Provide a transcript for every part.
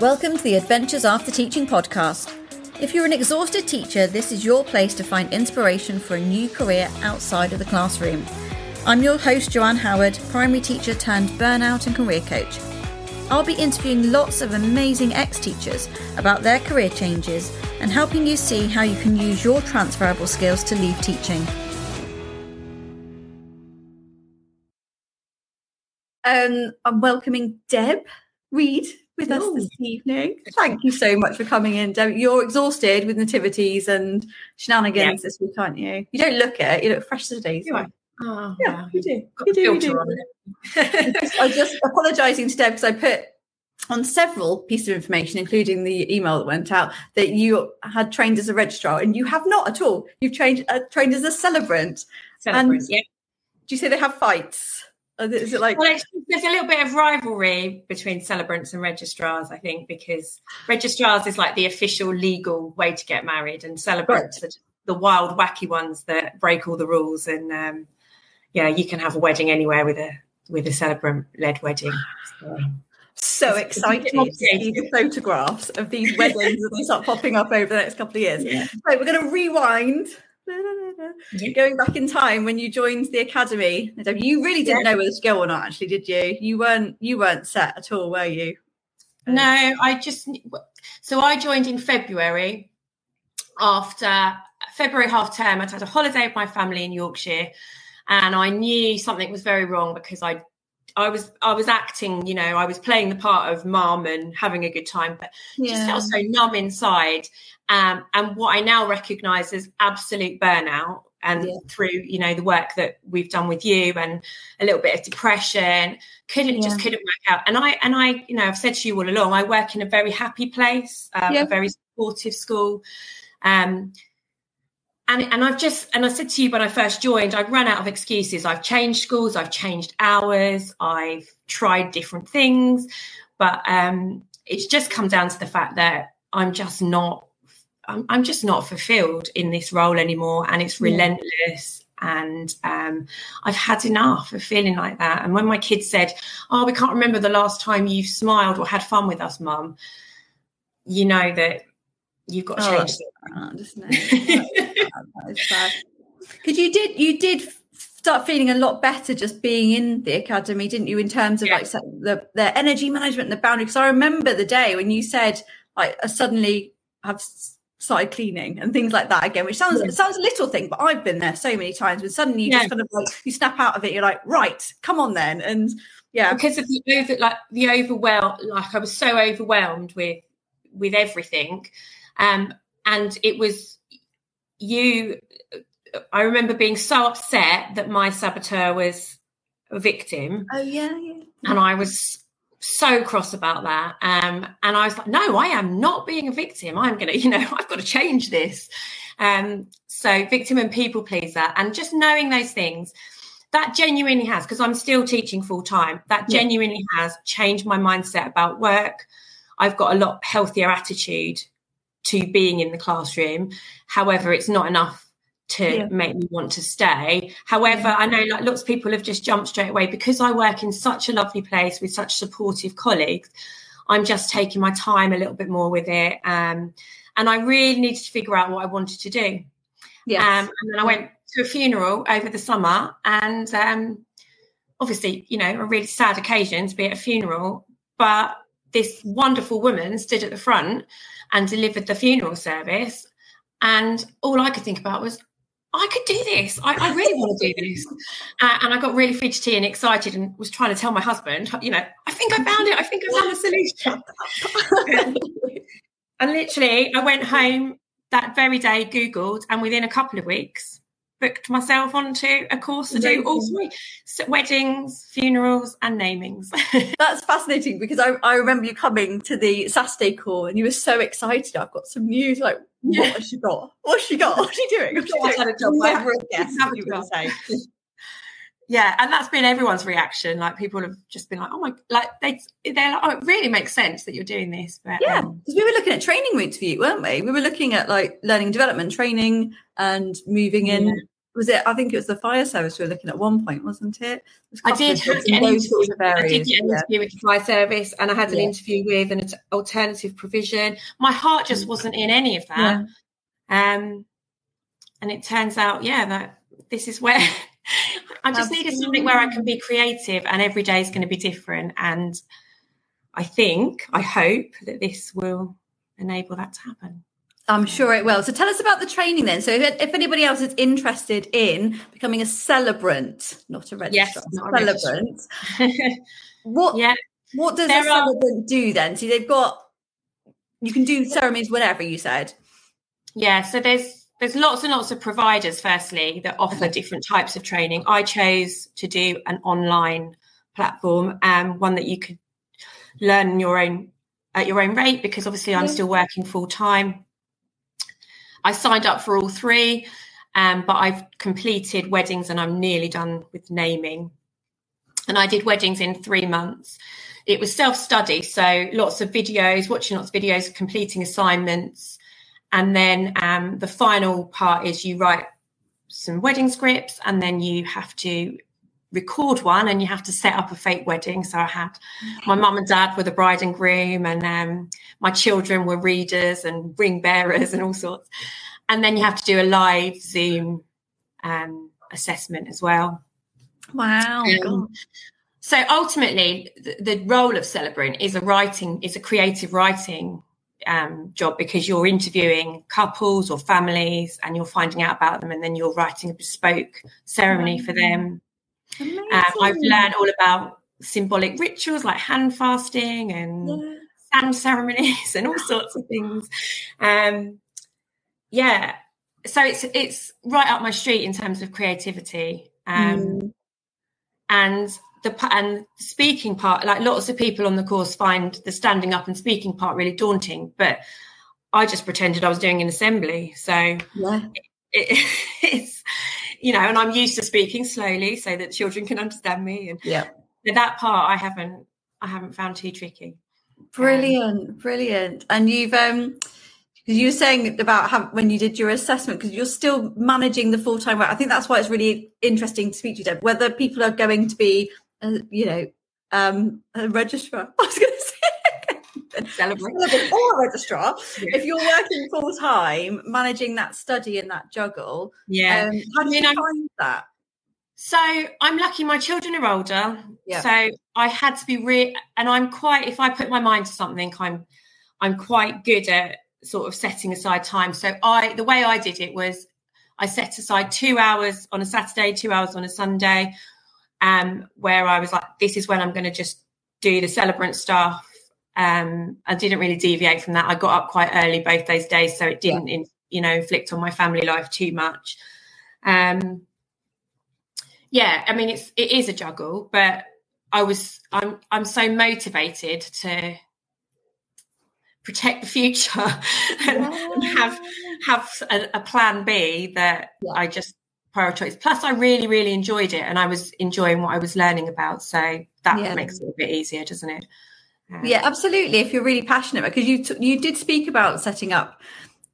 Welcome to the Adventures After Teaching podcast. If you're an exhausted teacher, this is your place to find inspiration for a new career outside of the classroom. I'm your host, Joanne Howard, primary teacher turned burnout and career coach. I'll be interviewing lots of amazing ex teachers about their career changes and helping you see how you can use your transferable skills to leave teaching. Um, I'm welcoming Deb Reed with us this evening. Thank you so much for coming in, Deb. You're exhausted with nativities and shenanigans yeah. this week, aren't you? You don't look it. You look fresh as a daisy. Oh, yeah, you do. You do. You do. I just apologising to Deb because I put on several pieces of information, including the email that went out, that you had trained as a registrar, and you have not at all. You've trained uh, trained as a celebrant. Celebrant, and yeah. Do you say they have fights? Is it like well, there's a little bit of rivalry between celebrants and registrars, I think, because registrars is like the official legal way to get married, and celebrants right. are the wild, wacky ones that break all the rules. And um, yeah, you can have a wedding anywhere with a with a celebrant led wedding. So, so excited to see the photographs of these weddings as they start popping up over the next couple of years. Yeah. Right, we're going to rewind Going back in time when you joined the academy, you really didn't know whether to go or not. Actually, did you? You weren't. You weren't set at all, were you? No, I just. So I joined in February. After February half term, I'd had a holiday with my family in Yorkshire, and I knew something was very wrong because I I was I was acting, you know, I was playing the part of mom and having a good time, but yeah. just felt so numb inside. Um, and what I now recognise as absolute burnout, and yeah. through you know the work that we've done with you and a little bit of depression, couldn't yeah. just couldn't work out. And I and I, you know, I've said to you all along, I work in a very happy place, um, a very supportive school. Um, and, and I've just and I said to you when I first joined, I've run out of excuses. I've changed schools, I've changed hours, I've tried different things, but um, it's just come down to the fact that I'm just not I'm, I'm just not fulfilled in this role anymore, and it's relentless. And um, I've had enough of feeling like that. And when my kids said, "Oh, we can't remember the last time you smiled or had fun with us, Mum," you know that you've got to oh, change. Because you did, you did start feeling a lot better just being in the academy, didn't you? In terms of yeah. like the the energy management and the boundary. Because I remember the day when you said like I suddenly have started cleaning and things like that again, which sounds yeah. sounds a little thing, but I've been there so many times when suddenly you yeah. just kind of like you snap out of it, you're like, right, come on then. And yeah. Because of the over like the overwhelm like I was so overwhelmed with with everything. Um and it was you I remember being so upset that my saboteur was a victim. Oh yeah, yeah. And I was so cross about that. Um, and I was like, no, I am not being a victim. I'm going to, you know, I've got to change this. Um, so victim and people pleaser, and just knowing those things that genuinely has, because I'm still teaching full time, that genuinely yeah. has changed my mindset about work. I've got a lot healthier attitude to being in the classroom. However, it's not enough to yeah. make me want to stay. However. I know like lots of people have just jumped straight away because I work in such a lovely place with such supportive colleagues. I'm just taking my time a little bit more with it. Um, and I really needed to figure out what I wanted to do. Yes. Um, and then I went to a funeral over the summer and um, obviously, you know, a really sad occasion to be at a funeral, but this wonderful woman stood at the front and delivered the funeral service. And all I could think about was, I could do this. I, I really want to do this. Uh, and I got really fidgety and excited and was trying to tell my husband, you know, I think I found it. I think I found the solution. and literally, I went home that very day, Googled, and within a couple of weeks, booked myself onto a course to do all three weddings, funerals, and namings. That's fascinating because I, I remember you coming to the Saturday call and you were so excited. I've got some news. Like, what has she got? What's she got? What's she doing? What's she doing? Had a job. Never guess you were say. Yeah, and that's been everyone's reaction. Like people have just been like, "Oh my!" Like they, they're like, "Oh, it really makes sense that you're doing this." But yeah, because um, we were looking at training routes for you, weren't we? We were looking at like learning development training and moving in was it? I think it was the fire service we were looking at one point, wasn't it? it I did have an interview. I did get an yeah. interview with the fire service, and I had an yeah. interview with an alternative provision. My heart just wasn't in any of that. Yeah. Um, and it turns out, yeah, that this is where I just Absolutely. needed something where I can be creative, and every day is going to be different. And I think, I hope that this will enable that to happen. I'm sure it will. So tell us about the training then. So if, if anybody else is interested in becoming a celebrant, not a registrar, yes, not a celebrant, what yeah. what does there a celebrant are... do then? So they've got you can do ceremonies whatever you said. Yeah, so there's there's lots and lots of providers firstly that offer different types of training. I chose to do an online platform, um, one that you could learn your own at your own rate because obviously I'm still working full time I signed up for all three, um, but I've completed weddings and I'm nearly done with naming. And I did weddings in three months. It was self study, so lots of videos, watching lots of videos, completing assignments. And then um, the final part is you write some wedding scripts and then you have to record one and you have to set up a fake wedding. So I had my mum and dad were the bride and groom, and um, my children were readers and ring bearers and all sorts. And then you have to do a live Zoom um, assessment as well. Wow. Um, so ultimately, the, the, role of celebrant is a writing, is a creative writing um, job because you're interviewing couples or families and you're finding out about them and then you're writing a bespoke ceremony for them um, I've learned all about symbolic rituals like hand fasting and yeah. sand ceremonies and all sorts of things. Um, yeah, so it's it's right up my street in terms of creativity. Um, mm. And the and speaking part, like lots of people on the course find the standing up and speaking part really daunting, but I just pretended I was doing an assembly. So yeah. it, it, it's you know, and I'm used to speaking slowly so that children can understand me. And yeah, But that part I haven't I haven't found too tricky. Brilliant, um, brilliant. And you've um because you were saying about how when you did your assessment because you're still managing the full time work. I think that's why it's really interesting to speak to you, Deb. Whether people are going to be, uh, you know, um, a registrar. I was going to say celebrate. celebrate or registrar. Yeah. If you're working full time, managing that study and that juggle, yeah. Um, how do you, you find that? So I'm lucky my children are older. Yeah. So I had to be real and I'm quite if I put my mind to something, I'm I'm quite good at sort of setting aside time. So I the way I did it was I set aside two hours on a Saturday, two hours on a Sunday, um, where I was like, this is when I'm going to just do the celebrant stuff um, I didn't really deviate from that. I got up quite early both those days, so it didn't, yeah. you know, inflict on my family life too much. Um, yeah, I mean, it's it is a juggle, but I was I'm I'm so motivated to protect the future and, yeah. and have have a, a, plan B that yeah. I just prioritize. Plus, I really really enjoyed it, and I was enjoying what I was learning about, so that makes it a bit easier, doesn't it? Yeah, absolutely. If you're really passionate, because you t- you did speak about setting up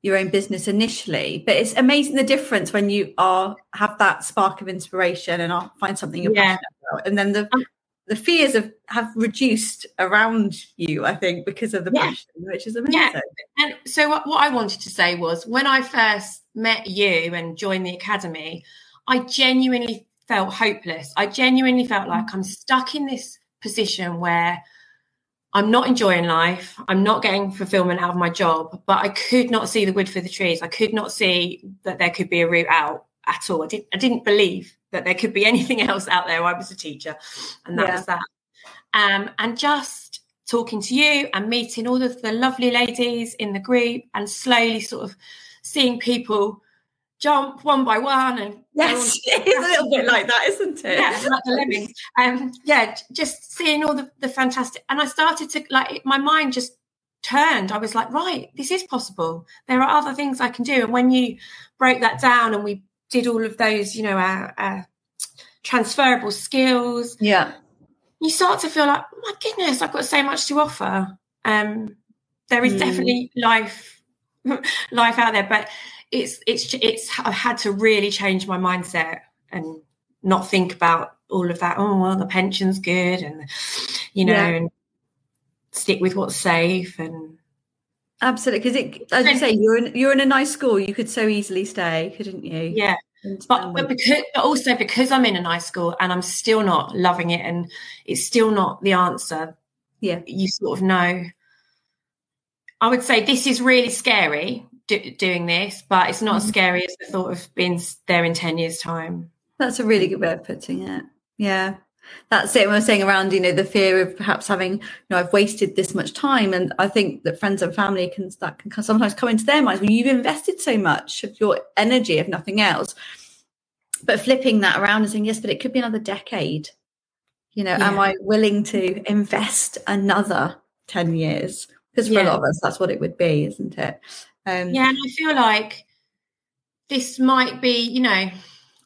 your own business initially, but it's amazing the difference when you are have that spark of inspiration and I'll find something you're yeah. passionate about, and then the um, the fears of have reduced around you. I think because of the yeah. passion, which is amazing. Yeah. And so what, what I wanted to say was when I first met you and joined the academy, I genuinely felt hopeless. I genuinely felt like I'm stuck in this position where I'm not enjoying life. I'm not getting fulfillment out of my job, but I could not see the wood for the trees. I could not see that there could be a route out at all. I, did, I didn't believe that there could be anything else out there. I was a teacher, and that yeah. was that. Um, and just talking to you and meeting all of the lovely ladies in the group, and slowly sort of seeing people jump one by one and yes it's a little bit like that isn't it? Yeah like the lemmings um yeah just seeing all the, the fantastic and i started to like my mind just turned. I was like right this is possible. There are other things i can do. And when you broke that down and we did all of those you know our, our transferable skills yeah. you start to feel like my goodness i've got so much to offer. Um there is mm. definitely life life out there but it's it's it's I've had to really change my mindset and not think about all of that. Oh well, the pension's good, and you know, yeah. and stick with what's safe and absolutely because it as you say you're in you're in a nice school you could so easily stay couldn't you yeah but, um, but because but also because i'm in a nice school and i'm still not loving it and it's still not the answer yeah you sort of know i would say this is really scary do, doing this but it's not mm-hmm. as scary as the thought of being there in 10 years time that's a really good way of putting it yeah that's it. When I was saying around, you know, the fear of perhaps having, you know, I've wasted this much time, and I think that friends and family can that can sometimes come into their minds when you've invested so much of your energy, if nothing else. But flipping that around and saying, yes, but it could be another decade. You know, yeah. am I willing to invest another ten years? Because for yeah. a lot of us, that's what it would be, isn't it? Um, yeah, and I feel like this might be, you know,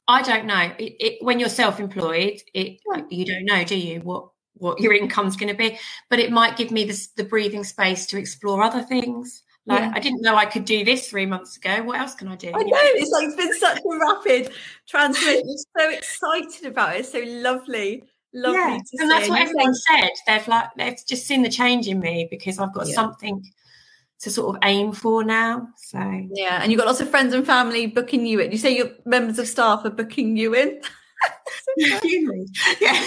I don't know. It, it, when you're self-employed, it you don't know, do you? What what your income's going to be? But it might give me this, the breathing space to explore other things. Like yeah. I didn't know I could do this three months ago. What else can I do? I know it's like it's been such a rapid transformation. I'm so excited about it. so lovely, lovely. Yeah. and that's what everyone said. They've like they've just seen the change in me because I've got yeah. something to sort of aim for now. So yeah, and you've got lots of friends and family booking you in. You say your members of staff are booking you in. yeah.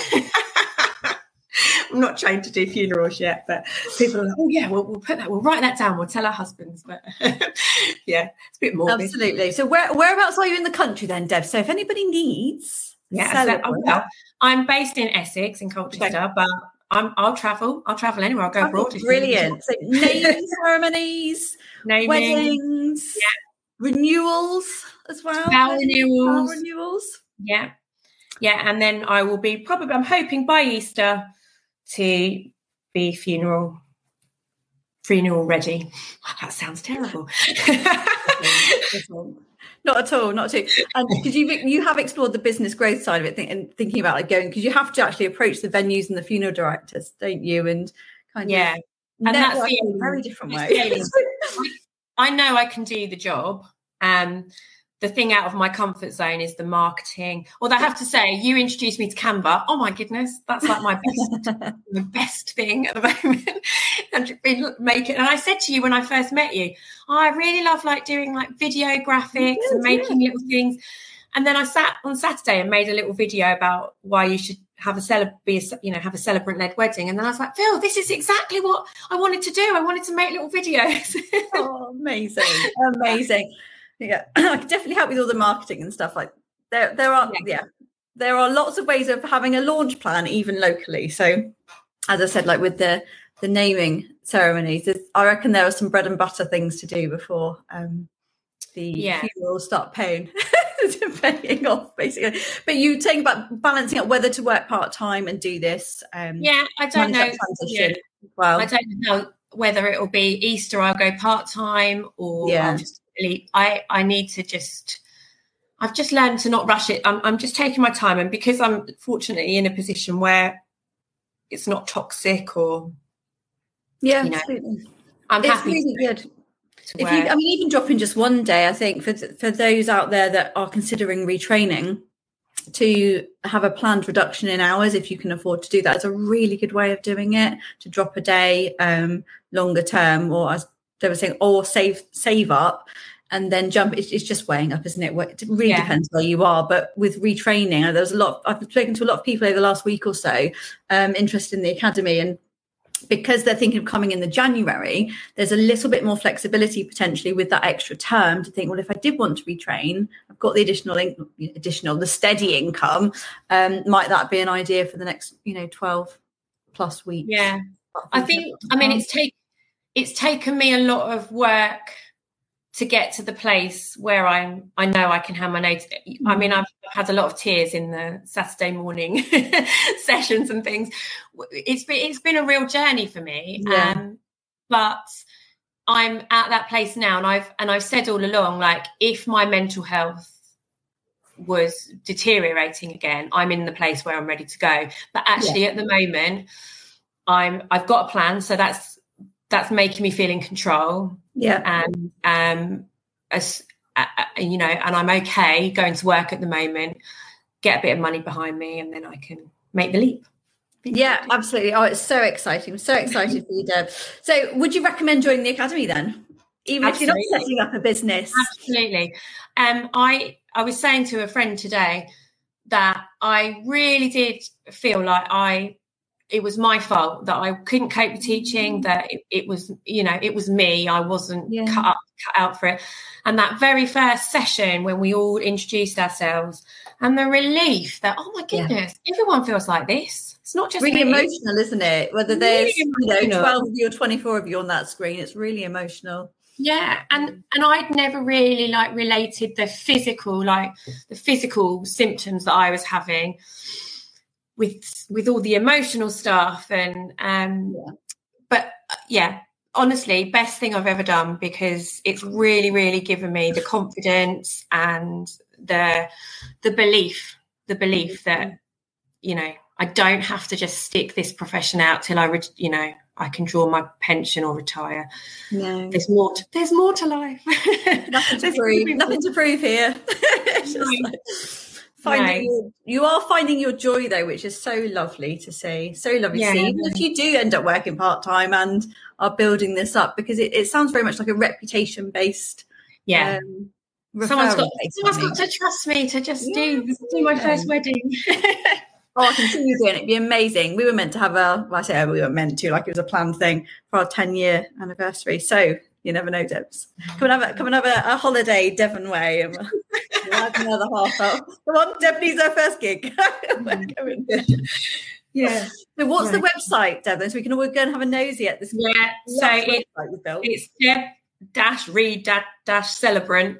I'm not trained to do funerals yet, but people are like, oh yeah, we'll, we'll put that, we'll write that down, we'll tell our husbands. But yeah, it's a bit more. Absolutely. So where whereabouts are you in the country then, Deb? So if anybody needs, yeah, so, oh, well, I'm based in Essex in Colchester, okay. but I'm, I'll travel. I'll travel anywhere. I'll go oh, abroad. Brilliant. So naming ceremonies, naming, weddings, yeah. renewals as well. Vow renewals. Vow renewals. Yeah. Yeah. And then I will be probably, I'm hoping by Easter to be funeral, funeral ready. That sounds terrible. not at all, not at all. And because you you have explored the business growth side of it think, and thinking about like going because you have to actually approach the venues and the funeral directors, don't you? And kind yeah, of yeah, and that's the a very different way. I know I can do the job. Um, the thing out of my comfort zone is the marketing. Although I have to say, you introduced me to Canva. Oh my goodness, that's like my best, the best thing at the moment. and been making. And I said to you when I first met you, oh, I really love like doing like video graphics yes, and making yeah. little things. And then I sat on Saturday and made a little video about why you should have a celeb be a, you know have a celebrant led wedding and then I was like Phil this is exactly what I wanted to do I wanted to make little videos oh amazing amazing yeah i can definitely help with all the marketing and stuff like there there are yeah. yeah. there are lots of ways of having a launch plan even locally so as i said like with the the naming ceremonies i reckon there are some bread and butter things to do before um the yeah. start paying paying off basically but you think about balancing out whether to work part-time and do this um yeah i don't know yeah. well i don't know whether it will be easter i'll go part-time or yeah. i'll just really i i need to just i've just learned to not rush it. I'm, I'm just taking my time and because i'm fortunately in a position where it's not toxic or yeah you know, absolutely. i'm it's happy really good. if you i mean even dropping just one day i think for for those out there that are considering retraining to have a planned reduction in hours if you can afford to do that is a really good way of doing it to drop a day um longer term or as they were saying, "Oh, save save up and then jump. It's, it's just weighing up, isn't it? It really yeah. depends where you are. But with retraining, there's a lot. I've spoken to a lot of people over the last week or so um, interested in the academy and because they're thinking of coming in the January, there's a little bit more flexibility potentially with that extra term to think, well, if I did want to retrain, I've got the additional, additional, the steady income. Um, might that be an idea for the next, you know, 12 plus weeks? Yeah. I think, I mean, it's taken it's taken me a lot of work to get to the place where I'm I know I can have my notes. I mean, I've had a lot of tears in the Saturday morning sessions and things. It's been it's been a real journey for me. Yeah. Um, but I'm at that place now and I've and I've said all along, like if my mental health was deteriorating again, I'm in the place where I'm ready to go. But actually yeah. at the moment, I'm I've got a plan. So that's that's making me feel in control. Yeah. And um as uh, uh, you know, and I'm okay going to work at the moment, get a bit of money behind me, and then I can make the leap. Yeah, absolutely. Oh, it's so exciting. I'm so excited for you, Deb. So, would you recommend joining the academy then? Even absolutely. if you're not setting up a business? Absolutely. Um, I I was saying to a friend today that I really did feel like I it was my fault that I couldn't cope with teaching, mm. that it, it was, you know, it was me. I wasn't yeah. cut, up, cut out for it. And that very first session when we all introduced ourselves and the relief that, oh my goodness, yeah. everyone feels like this. It's not just really me. emotional, isn't it? Whether there's really you know 12 of you or 24 of you on that screen, it's really emotional. Yeah, and and I'd never really like related the physical, like the physical symptoms that I was having with with all the emotional stuff and um yeah. but uh, yeah honestly best thing i've ever done because it's really really given me the confidence and the the belief the belief that you know i don't have to just stick this profession out till i re- you know i can draw my pension or retire. No. There's more to, there's more to life. Nothing to prove nothing to prove here finding your, you are finding your joy though which is so lovely to see so lovely yeah. to see even if you do end up working part-time and are building this up because it, it sounds very much like a reputation based yeah um, someone's got someone's got to trust me to just yeah, do do my first wedding Oh, I can see you doing it. It'd be amazing. We were meant to have a, well, I say we were meant to, like it was a planned thing for our 10 year anniversary. So you never know, Debs. Come and have a, come and have a, a holiday Devon way. And we'll another half hour. Come on, Deb needs her first gig. yeah. So what's the website, Devon? So we can all go and have a nosy at this. Yeah. So it, it's Deb dash reed dash, dash celebrant.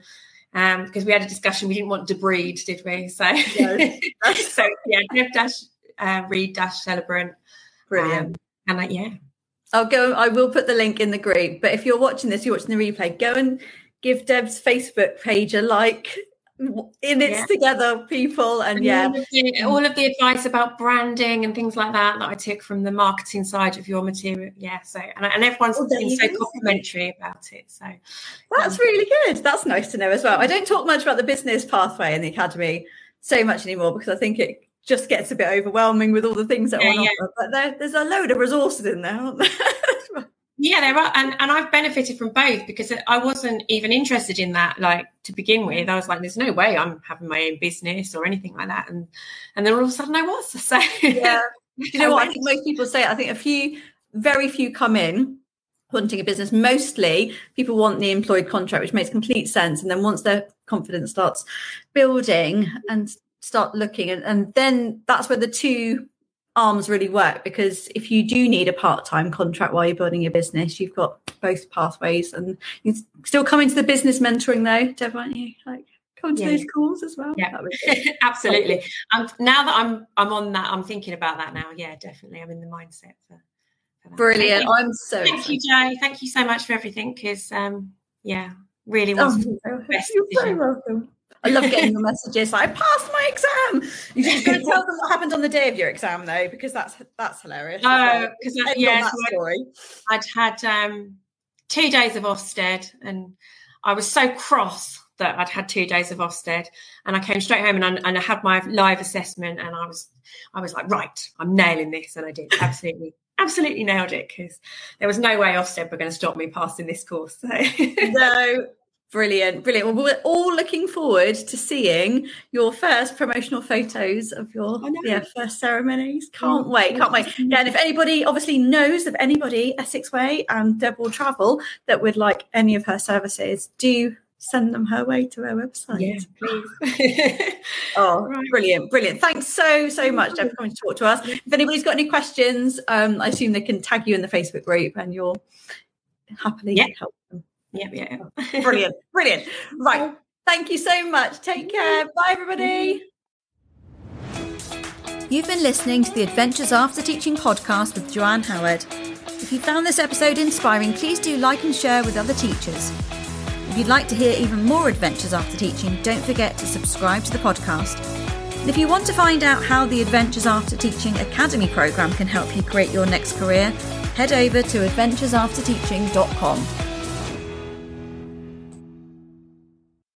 Um, because we had a discussion, we didn't want to breed, did we? So, no, so yeah, Deb dash uh, reed dash celebrant. Brilliant. Um, and uh, yeah, I'll go. I will put the link in the group. But if you're watching this, you're watching the replay. Go and give Deb's Facebook page a like. In it yeah. together, people, and, and yeah, all of, the, all of, the, advice about branding and things like that that I took from the marketing side of your material. Yeah, so and, and everyone's well, been so complimentary about it. So that's um, really good. That's nice to know as well. I don't talk much about the business pathway in the academy so much anymore because I think it just gets a bit overwhelming with all the things that yeah, are on yeah. offer. But there, there's a load of resources in there, there? yeah, there are, and, and I've benefited from both because I wasn't even interested in that like to begin with. I was like, "There's no way I'm having my own business or anything like that," and and then all of a sudden I was. So yeah, you know what? I think most people say. I think a few, very few come in wanting a business. Mostly people want the employed contract, which makes complete sense. And then once their confidence starts building and start looking and, and then that's where the two arms really work because if you do need a part-time contract while you're building your business you've got both pathways and you still come into the business mentoring though Deb aren't you? Like come to yeah. those calls as well. Yeah. Absolutely. Um, now that I'm I'm on that I'm thinking about that now. Yeah definitely. I'm in the mindset for, for brilliant. I'm so thank excited. you Jay thank you so much for everything because um yeah really was oh, you're very welcome I love getting the messages like I passed my exam. You're just going to tell them what happened on the day of your exam though, because that's that's hilarious. Oh, because uh, yeah, so I'd, I'd, had um, two days of Ofsted, and I was so cross that I'd had two days of Ofsted, and I came straight home and I, and I had my live assessment, and I was I was like, right, I'm nailing this, and I did absolutely absolutely nailed it because there was no way Ofsted were going to stop me passing this course. So. no, Brilliant, brilliant. Well, we're all looking forward to seeing your first promotional photos of your yeah, first ceremonies. Can't wait, can't wait. Yeah, and if anybody obviously knows of anybody Essex Way and Deb will travel that would like any of her services, do send them her way to her website. Yes, please. oh, right. brilliant, brilliant. Thanks so, so much, Deb, for coming to talk to us. If anybody's got any questions, um, I assume they can tag you in the Facebook group and you'll happily yeah. help them. Yeah, yeah. brilliant, brilliant. Right. Thank you so much. Take care. Bye, everybody. You've been listening to the Adventures After Teaching podcast with Joanne Howard. If you found this episode inspiring, please do like and share with other teachers. If you'd like to hear even more adventures after teaching, don't forget to subscribe to the podcast. And if you want to find out how the Adventures After Teaching Academy program can help you create your next career, head over to adventuresafterteaching.com.